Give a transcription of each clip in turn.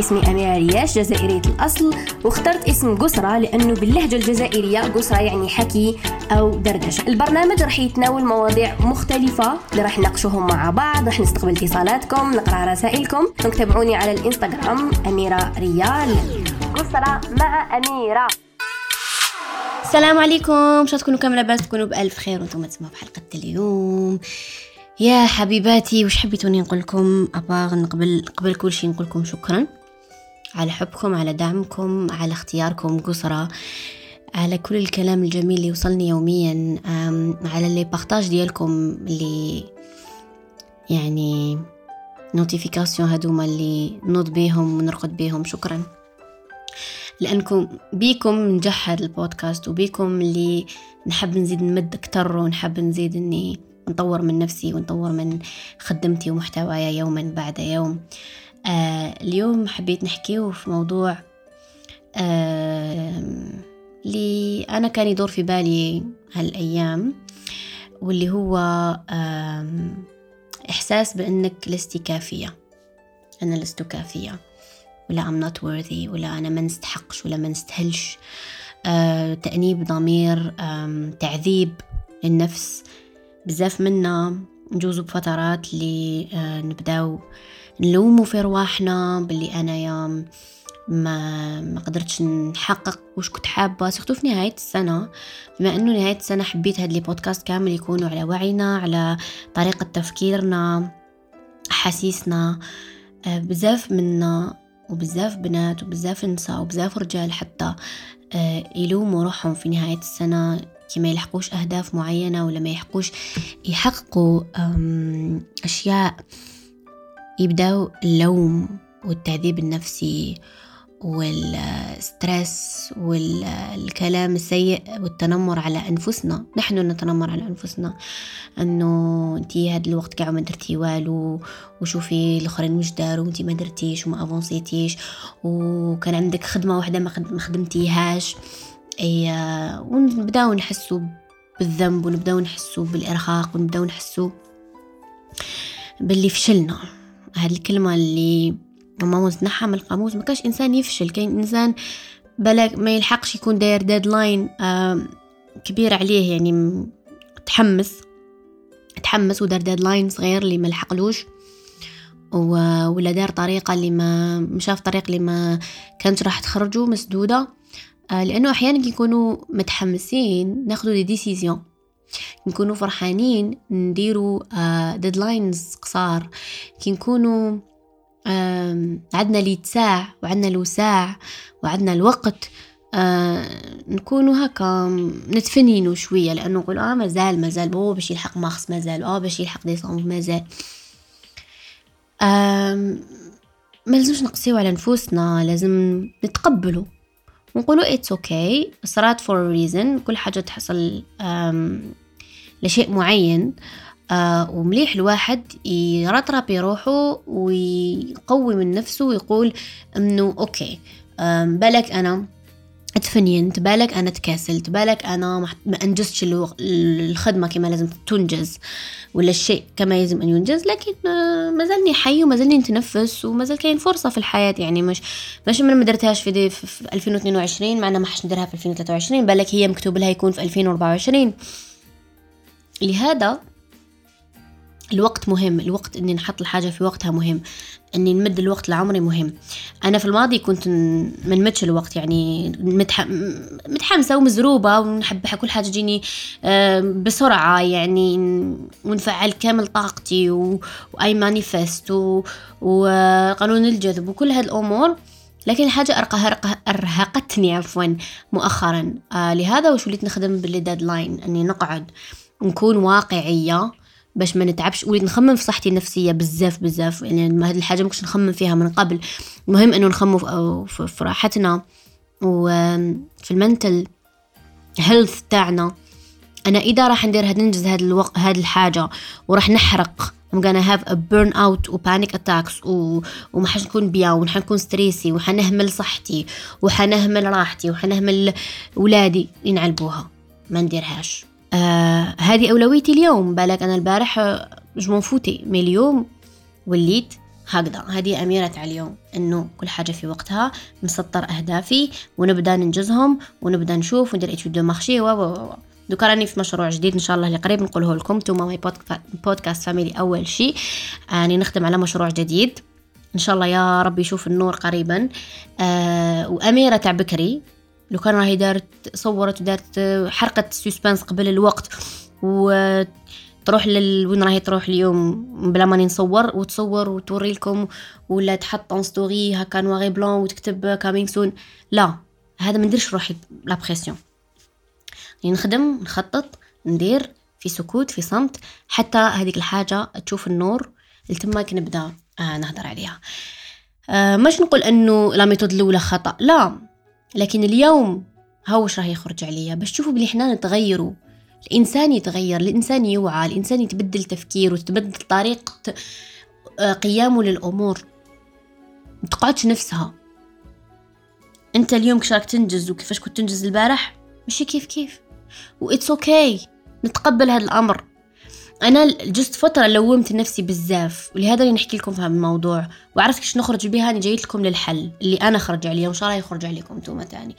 اسمي أميرة رياش جزائرية الأصل واخترت اسم قسرة لأنه باللهجة الجزائرية قسرة يعني حكي أو دردشة. البرنامج راح يتناول مواضيع مختلفة اللي راح نناقشوهم مع بعض راح نستقبل اتصالاتكم نقرأ رسائلكم. تابعوني على الإنستغرام أميرة ريال. قسرة مع أميرة. السلام عليكم. شو تكونوا كامل لاباس تكونوا بألف خير وأنتم تسمعوا بحلقة اليوم. يا حبيباتي وش حبيتوني نقول لكم؟ أبغى نقبل قبل كل شيء نقول لكم شكرا. على حبكم على دعمكم على اختياركم قصرة على كل الكلام الجميل اللي وصلني يوميا على les partages ديالكم اللي يعني notifications هدوما اللي نوض بيهم ونرقد بيهم. شكرا. لأنكم بيكم نجح هذا البودكاست وبيكم اللي نحب نزيد نمد أكتر ونحب نزيد إني نطور من نفسي ونطور من خدمتي ومحتوايا يوما بعد يوم. آه اليوم حبيت نحكيه في موضوع آه اللي أنا كان يدور في بالي هالأيام واللي هو آه إحساس بأنك لست كافية. أنا لست كافية. ولا I'm not worthy ولا أنا ما نستحقش ولا ما نستهلش آه تأنيب ضمير آه تعذيب للنفس. بزاف منا نجوزو بفترات اللي آه نبداو نلومو في رواحنا باللي انايا ما ما قدرتش نحقق وش كنت حابة. سيرتو في نهاية السنة بما إنه نهاية السنة حبيت هاد لي بودكاست كامل يكونوا على وعينا على طريقة تفكيرنا أحاسيسنا آه بزاف منا وبزاف بنات وبزاف نساء وبزاف رجال حتى آه يلوموا روحهم في نهاية السنة كي ما يلحقوش أهداف معينة ولا ما يحقوش يحققوا أشياء يبدأوا اللوم والتعذيب النفسي وال stress والكلام السيء والتنمر على أنفسنا. نحن نتنمر على أنفسنا. أنه أنتي هاد الوقت كاع ما درتي والو وشوفي الآخرين مش داروا وأنتي ما درتيش وما أفونسيتيش وكان عندك خدمة واحدة ما خدمتيهاش. أي ونبداو نحسو بالذنب ونبداو نحسو بالإرهاق ونبداو نحسو باللي فشلنا. هاد الكلمة اللي ماما تنحى من القاموس. ما كاش إنسان يفشل كاين إنسان بلا ما يلحقش يكون داير deadline كبير عليه يعني تحمس تحمس ودار deadline صغير اللي ما لحقلوش. ولا دار طريقة اللي ما مشاف طريق اللي ما كانت راح تخرجه مسدودة. آه، لأنه أحيانا كيكونوا متحمسين ناخذوا des décisions نكونوا فرحانين نديروا deadlines آه، قصار. كي نكونوا عندنا ليت ساع وعندنا الوساع وعندنا الوقت آه نكونوا هكا نتفنينوا شوية. لأنه نقول آه مازال مازال هو باش يلحق مارس مازال آه باش يلحق ديسمبر مازال. آه ما لازمش نقسيو على نفوسنا لازم نتقبلوا ونقولوا it's okay صارت for reason كل حاجة تحصل لشيء معين آه ومليح الواحد يرطرب يروحه ويقوي من نفسه ويقول إنه okay بالك أنا تفنينت بالك أنا تكاسلت بالك أنا ما أنجزتش الخدمة كما لازم تنجز ولا الشيء كما يجب أن ينجز لكن ما زالني حي وما زالني نتنفس وما زال كاين فرصة في الحياة. يعني مش مش من ما درتهاش في, في 2022 معنا ما حش نديرها في 2023 بالك هي مكتوب لها يكون في 2024 لهذا الوقت مهم. الوقت إني نحط الحاجة في وقتها مهم. إني نمد الوقت لعمري مهم. أنا في الماضي كنت ما نمدش الوقت يعني متحمسة ومزروبة ونحب كل حاجة تجيني بسرعة يعني ونفعل كامل طاقتي وأي manifest وقانون الجذب وكل هذه الأمور. لكن الحاجة أرهقتني عفوا مؤخرا. آه لهذا وش وليت نخدم بال deadline أني نقعد. نكون واقعية باش ما نتعبش. وليت نخمم في صحتي النفسية بزاف بزاف. يعني هذه الحاجة ما نخمم فيها من قبل. المهم إنه نخمم في راحتنا. وفي ال mental health تاعنا. أنا إذا راح ندير هاد ننجز هاد الوقت هاد الحاجة وراح نحرق I'm gonna have a burnout و panic attacks و... وما حنكون bien وحنكون stressée وحنهمل صحتي وحنهمل راحتي وحنهمل ولادي ينعلبوها. ما نديرهاش. آه هذه أولويتي اليوم. بالك أنا البارح j'ai fauté mais اليوم وليت هكذا. هذه أميرة على اليوم إنه كل حاجة في وقتها مسطر أهدافي ونبدأ ننجزهم ونبدأ نشوف وندير les démarches و و دوكا راني في مشروع جديد إن شاء الله اللي قريب نقوله لكم. توما my podcast family أول شيء. راني نخدم على مشروع جديد. إن شاء الله يا رب يشوف النور قريبا. آه وأميرة تاع بكري. لو كان راهي دارت صورت ودارت حرقة suspense قبل الوقت و تروح لل... وين راهي تروح اليوم؟ بلا ماني نصور وتصور وتوري لكم ولا تحط une story هكا noir et blanc وتكتب coming soon لا هذا ما نديرش روحي la pression يعني نخدم نخطط ندير في سكوت في صمت حتى هذيك الحاجة تشوف النور التماك نبدأ آه نهضر عليها. آه مش نقول إنه la méthode الأولى خطأ لا. لكن اليوم هاوش راه يخرج عليا. باش تشوفوا بلي حنا نتغيروا. الإنسان يتغير الإنسان يوعى الإنسان يتبدل تفكيره وتتبدل طريقة آه، قيامه للأمور. متقعدش نفسها. أنت اليوم كيفاش راك تنجز وكيفاش كنت تنجز البارح؟ ماشي كيف كيف. و it's okay okay. نتقبل هذا الأمر. أنا جازت فترة لومت نفسي بزاف ولهذا اللي نحكي لكم في هذا الموضوع. وعرفت كيش نخرج بها؟ أنا جايت لكم للحل اللي أنا خرج عليه وإن شاء الله يخرج عليكم أنتم تاني.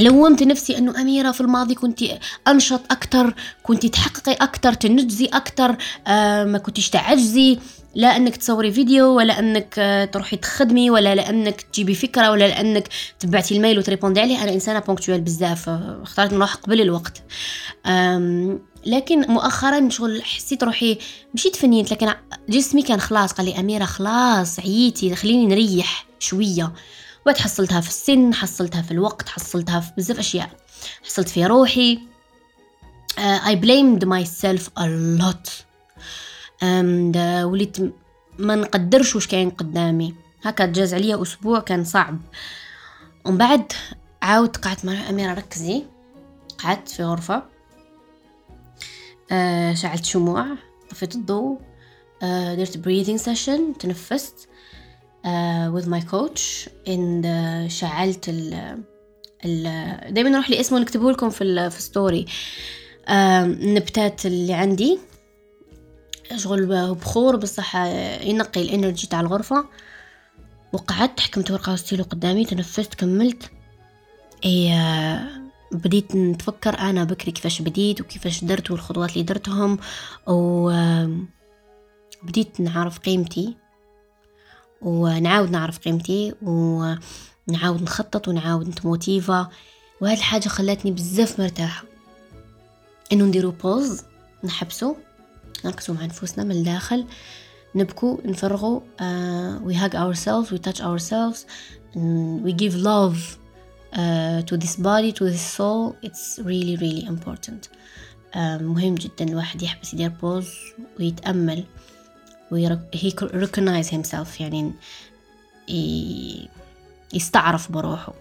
لومت نفسي أنه أميرة في الماضي كنت أنشط أكثر كنت تحققي أكثر تنجزي أكثر آه ما كنتيش تعجزي. لا أنك تصوري فيديو ولا أنك آه تروحي تخدمي ولا لانك تجيبي فكرة ولا لانك تبعتي ال mail وتريبوندي عليه أنا إنسانة ponctuelle بزاف اخترت نروح قبل الوقت. لكن مؤخرا شغل حسيت روحي مشيت تفنيت لكن جسمي كان خلاص قال لي أميرة خلاص عييتي خليني نريح شوية. وبعد حصلتها في السن حصلتها في الوقت حصلتها في بزاف أشياء. حصلت في روحي. blamed myself a lot. and uh, وليت ما نقدرش واش كاين قدامي. هكا جاز عليا أسبوع كان صعب. ومن بعد عاود قعدت مع أميرة ركزي. قعدت في غرفة. uh, شعلت شموع طفيت الضوء uh, درت breathing session تنفست uh, with my coach and شعلت ال ال دايما نروح لاسمه ونكتبه لكم في في ستوري النبتات اللي عندي شغل بخور بصح ينقي الانرجي تاع الغرفة. وقعدت حكمت ورقة وستيلو قدامي تنفست كملت. اي بديت نتفكر أنا بكري كيفاش بديت وكيفاش درت والخطوات اللي درتهم و بديت نعرف قيمتي ونعاود نعرف قيمتي ونعاود نخطط ونعاود نتموتيفا وهاد الحاجة خلاتني بزاف مرتاحة. انه نديرو بوز نحبسو نركزو مع نفوسنا من الداخل نبكو نفرغو uh, we hug ourselves we touch ourselves we give love uh, to this body to this soul it's really really important. uh, مهم جدا الواحد يحبس يدير بوز ويتأمل he recognize himself يعني يستعرف بروحه.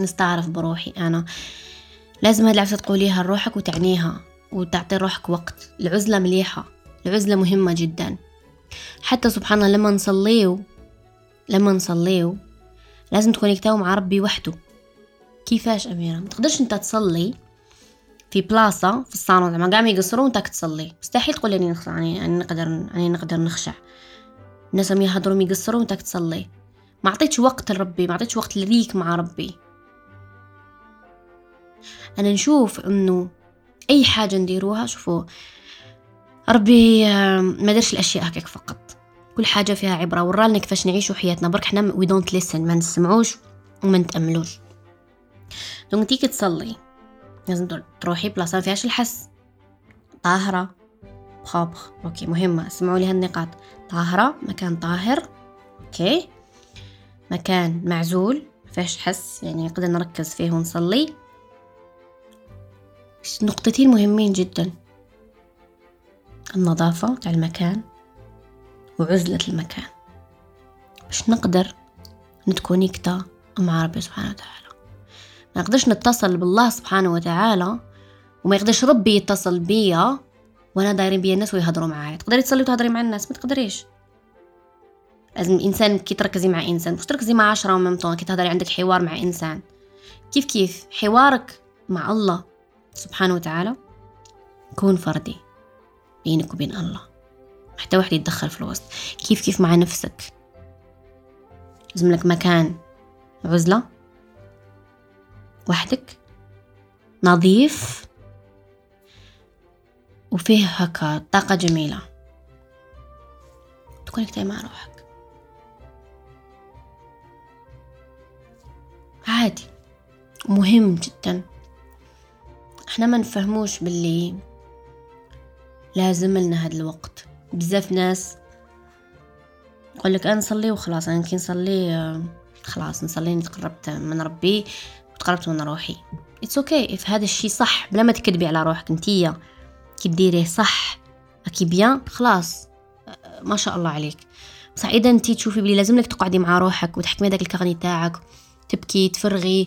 نستعرف بروحي أنا. لازم هاد العفسة تقوليها لروحك وتعنيها وتعطي روحك وقت. العزلة مليحة. العزلة مهمة جدا. حتى سبحان الله لما نصليو لما نصليو لازم تكونيكتاو مع ربي وحده. كيفاش أميرة؟ ما تقدرش أنت تصلي في بلاصة في الصالون زعما قاعد يقصرون وأنت تصلي. مستحيل تقول اني نخشع يعني نقدر يعني نقدر نخشع. الناس يهضروا يقصروا وأنت تصلي. ما عطيتش وقت لربي ما عطيتش وقت ليك مع ربي. أنا نشوف إنه أي حاجة نديروها شوفوا ربي ما درش الأشياء هكاك فقط. كل حاجة فيها عبرة ورالنا كيفاش نعيشوا حياتنا. برك حنا we don't listen ما نسمعوش وما نتأملوش. donc تيجي تصلي لازم تروحي بلاصة ما فيهاش الحس. طاهرة. propre okay مهمة. اسمعوا لي هالنقاط طاهرة. مكان طاهر. okay. مكان معزول. ما فيهاش حس. يعني نقدر نركز فيه ونصلي. نقطتين مهمين جدا. النظافة تاع المكان وعزلة المكان. باش نقدر نتكونيكتا مع ربي سبحانه وتعالى. ما نقدرش نتصل بالله سبحانه وتعالى وما يقدرش ربي يتصل بيا وأنا دايرين بيا الناس ويهضروا معايا. تقدري تصلي وتهضري مع الناس؟ ما تقدريش. لازم الإنسان كي تركزي مع إنسان مش تركزي مع عشرة وممتون كي تهضري عندك حوار مع إنسان. كيف كيف؟ حوارك مع الله سبحانه وتعالى يكون فردي بينك وبين الله. حتى واحد يتدخل في الوسط. كيف كيف مع نفسك؟ لازم لك مكان عزلة. وحدك نظيف وفيه هكا طاقة جميلة. تكونكتي مع روحك. عادي مهم جدا. إحنا ما نفهموش باللي لازم لنا هاد الوقت. بزاف ناس يقول لك أنا نصلي وخلاص أنا كي نصلي آه، خلاص نصلي تقربت من ربي. وتقربت من روحي. it's okay okay. هذا الشيء صح. بلا ما تكذبي على روحك. انتيا كي ديريه صح. okay bien خلاص. ما شاء الله عليك. بصح إذا انت تشوفي بلي لازم لك تقعدي مع روحك وتحكمي هذاك ال carnet تاعك. تبكي تفرغي.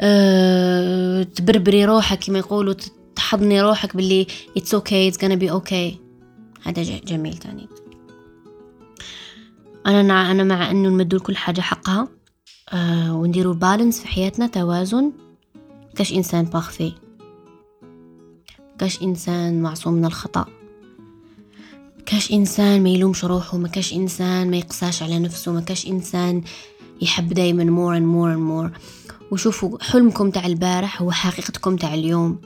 أه، تبربري روحك كما يقولوا. تحضني روحك باللي it's okay it's gonna be okay هذا جميل تاني. أنا أنا مع إنه نمدوا لكل حاجة حقها. أه ونديروا balance في حياتنا توازن. كاش إنسان parfait كاش إنسان معصوم من الخطأ. كاش إنسان ما يلومش روحه ما كاش إنسان ما يقساش على نفسه ما كاش إنسان يحب دايما more and more and more. وشوفوا حلمكم تاع البارح هو حقيقتكم تاع اليوم.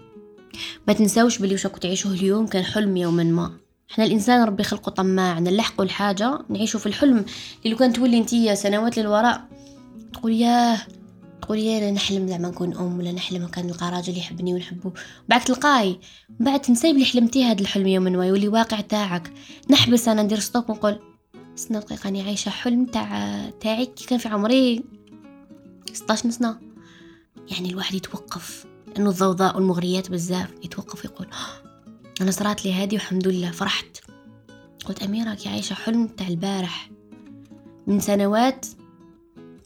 ما تنساوش بلي وش تعيشوه اليوم كان حلم يوما ما. إحنا الإنسان ربي خلقه طماع نلحقوا الحاجة نعيشوا في الحلم اللي لو كان تولي انتيا سنوات للوراء. تقول ياه تقول يا نحلم زعما نكون أم ولا نحلم كان نلقى راجل يحبني ونحبه بعد تلقاي بعد تنسي بلي حلمتي هذا الحلم يوم ما يولي واقع تاعك. نحبس أنا ندير stop ونقول سنة دقيقة أنا عايشة حلم تاع تاعي كي كان في عمري 16 سنة يعني الواحد يتوقف لأنه الضوضاء والمغريات بزاف يتوقف يقول أنا صرات لي هادي والحمد لله فرحت. قلت أميرة كي عايشة حلم تاع البارح من سنوات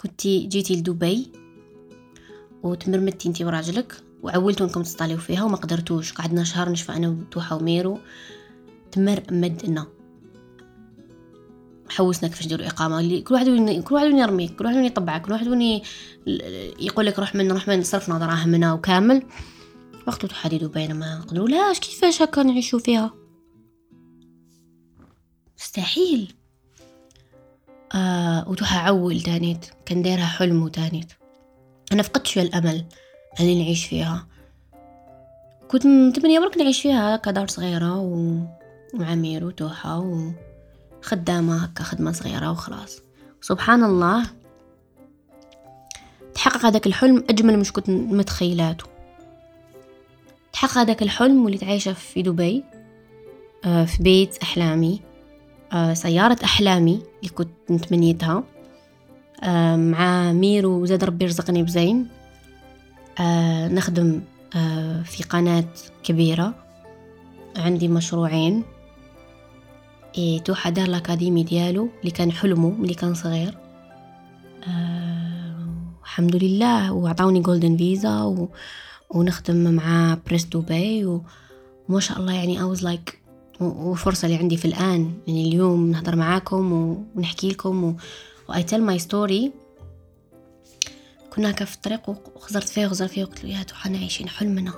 كنتي جيتي لدبي وتمرمدتي انتي وراجلك وعولتوا انكم تصطاليو فيها وما قدرتوش. قعدنا شهر نشفى أنا وتوحة وميرو. تمرمدنا حوسنا كيفاش نديروا إقامة. اللي كل واحد وني كل واحد يرميك كل واحد يطبعك كل واحد وني يقول لك روح من روح من صرفنا دراهمنا وكامل. وقت تحددوا بين ما نقدروا لاش كيفاش هكا نعيشوا فيها؟ مستحيل. آه وتوها عول تانيت. كان دايرها حلم وتانيت أنا فقدت شوية الأمل اني نعيش فيها. كنت متمنيه برك نعيش فيها؟ كدار صغيرة ومع ميرو توحة و... خدامة هكا خدمة صغيرة وخلاص. سبحان الله. تحقق هذاك الحلم أجمل مش كنت متخيلاته. تحقق هذاك الحلم وليت عايشة في دبي آه، في بيت أحلامي. سيارة أحلامي اللي كنت نتمنيتها آه، مع ميرو وزاد ربي يرزقني بزين. نخدم في قناة كبيرة. عندي مشروعين. إيه توحى دار الأكاديمي ديالو اللي كان حلمه ملي كان صغير. آه الحمد لله. وعطاوني جولدن فيزا و... ونخدم مع بريس دبي. وما شاء الله يعني I was like وفرصة اللي عندي في الآن يعني اليوم نهضر معاكم ونحكي لكم و... و I tell my story. كنا هكا في الطريق وخزرت فيه وخزرت فيه وقلت له يا توحى عايشين حلمنا.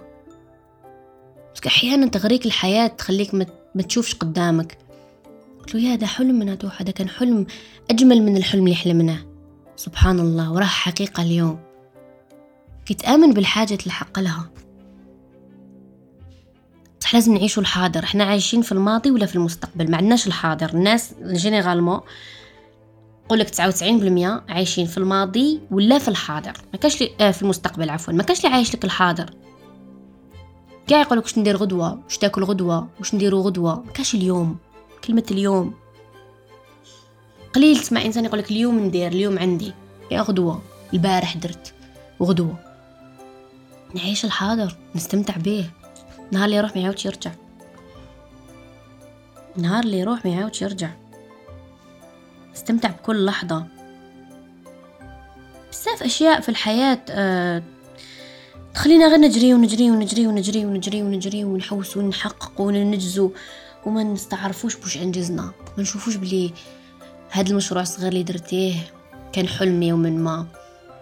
بس أحيانا تغريك الحياة تخليك ما تشوفش قدامك. قلت له يا ده حلم من توحى ده كان حلم أجمل من الحلم اللي حلمناه سبحان الله وراه حقيقة اليوم. كنت آمن بالحاجة اللي حق لها صح لازم نعيشوا الحاضر. إحنا عايشين في الماضي ولا في المستقبل؟ ما عندناش الحاضر. الناس جينيرالمون قول لك 99% عايشين في الماضي ولا في الحاضر. ما كاش آه في المستقبل عفوا. ما كاش اللي عايش لك الحاضر. كاع يقولك واش ندير غدوة؟ واش تاكل غدوة؟ واش نديرو غدوة؟ ما كاش اليوم. كلمة اليوم. قليل تسمع إنسان يقولك اليوم ندير اليوم عندي. يا غدوة. البارح درت. وغدوة. نعيش الحاضر. نستمتع به. نهار اللي يروح ما يعاودش يرجع؟ نهار اللي يروح ما يعاودش يرجع؟ نستمتع بكل لحظة. بزاف أشياء في الحياة أه تخلينا غير نجري ونجري ونجري ونجري ونجري ونجري ونحوس ونحقق وننجزو وما نستعرفوش بوش انجزنا ما نشوفوش بلي هذا المشروع الصغير اللي درتيه كان حلم يوما ما.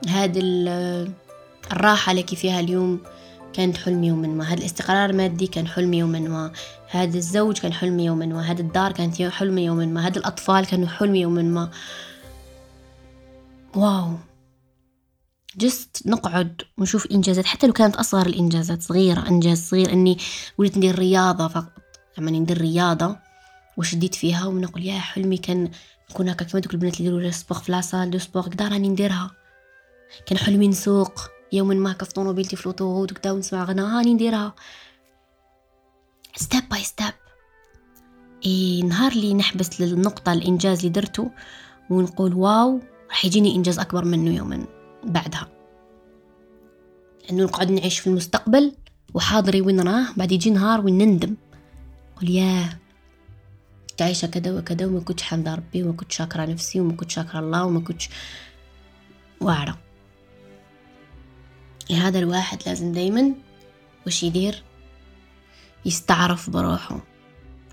هذا الراحة اللي فيها اليوم. كانت حلم يوما ما هذا الاستقرار المادي كان حلم يوما ما هذا الزوج كان حلمي يوما ما هذا الدار كانت حلمي يوما ما هذا الأطفال كانوا حلمي يوما ما. واو. just نقعد ونشوف إنجازات. حتى لو كانت أصغر الإنجازات صغيرة إنجاز صغير إني وليت ندير رياضة فقط. لما ندير رياضة وشديت فيها؟ ونقول يا حلمي كان يكون هكا كما دوك البنات اللي يديروا sport في la salle de sport كدا راني نديرها. كان حلمي نسوق. يوما ما في طوموبيلتي في l'autoroute وكدا ونسمع غنى هاني نديرها. step by step إيه نهار اللي نحبس للنقطة الإنجاز اللي درته ونقول واو راح يجيني إنجاز أكبر منه يوما بعدها. لأنه نقعد نعيش في المستقبل وحاضري وين راه بعد يجي نهار وين نندم. قل ياه كنت عايشة كذا وكذا وما كنتش حمد ربي وما كنتش شاكرة نفسي وما كنتش شاكرة الله وما كنتش واعرة. لهذا الواحد لازم دايما وش يدير؟ يستعرف بروحه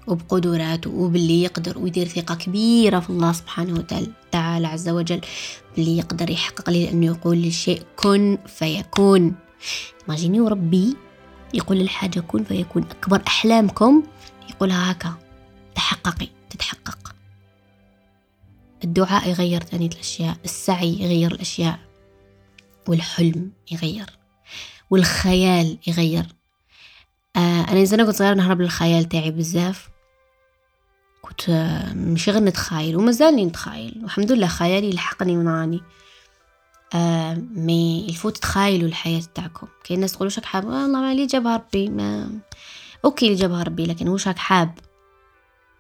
وبقدراته وباللي يقدر ويدير ثقة كبيرة في الله سبحانه وتعالى عز وجل باللي يقدر يحقق لي لأنه يقول للشيء كن فيكون. ماجيني وربي يقول للحاجة كن فيكون. أكبر أحلامكم يقولها هكا تحققي تتحقق. الدعاء يغير ثانية الأشياء السعي يغير الأشياء. والحلم يغير والخيال يغير. آه أنا إذا كنت صغيرة نهرب للخيال تاعي بزاف. كنت آه مش غير نتخايل ومازالني نتخايل والحمد لله خيالي لحقني من راني آه mais il faut تخايلوا الحياة تاعكم. كاين ناس تقول واش حاب والله ما لي جابها ربي ما okay اللي جابها ربي لكن واش حاب.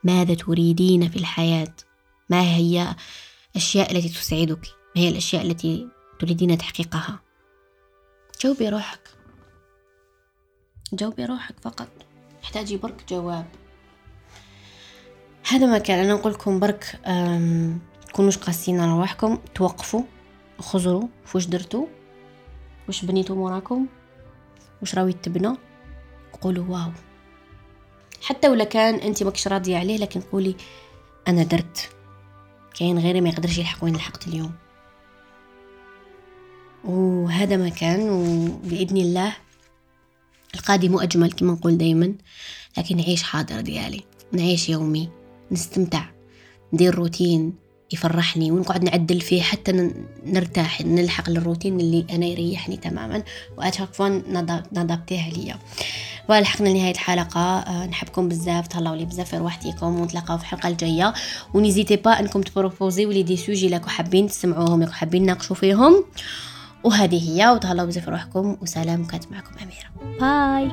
ماذا تريدين في الحياة؟ ما هي الأشياء التي تسعدك؟ ما هي الأشياء التي تريدين تحقيقها. جاوبي روحك. جاوبي روحك فقط. تحتاجي برك جواب. هذا ما كان. أنا نقول لكم برك تكونوش قاسيين على روحكم. توقفوا. خزروا. فوش درتوا؟ وش بنيتوا موراكم؟ وش راوي تبنى؟ قولوا واو. حتى ولا كان أنت ماكش راضية عليه لكن قولي أنا درت. كاين غيري ما يقدرش يلحق وين لحقت اليوم. وهذا ما كان وبإذن الله القادم أجمل كما نقول دائما لكن نعيش حاضر ديالي. نعيش يومي نستمتع. ندير روتين يفرحني ونقعد نعدل فيه حتى نرتاح نلحق للروتين اللي أنا يريحني تماما. واتشاك نضبطيه ليا. ولحقنا لنهاية الحلقة. آه، نحبكم بزاف. تهلاو لي بزاف. في روحتكم ونتلاقاو في الحلقة الجاية. ونيزيتي با أنكم تبروبوزي ولي دي سوجي لكم حابين تسمعوهم لكم حابين نناقشوا فيهم. وهذه هي وتهلاو بزاف روحكم وسلام كانت معكم أميرة. باي.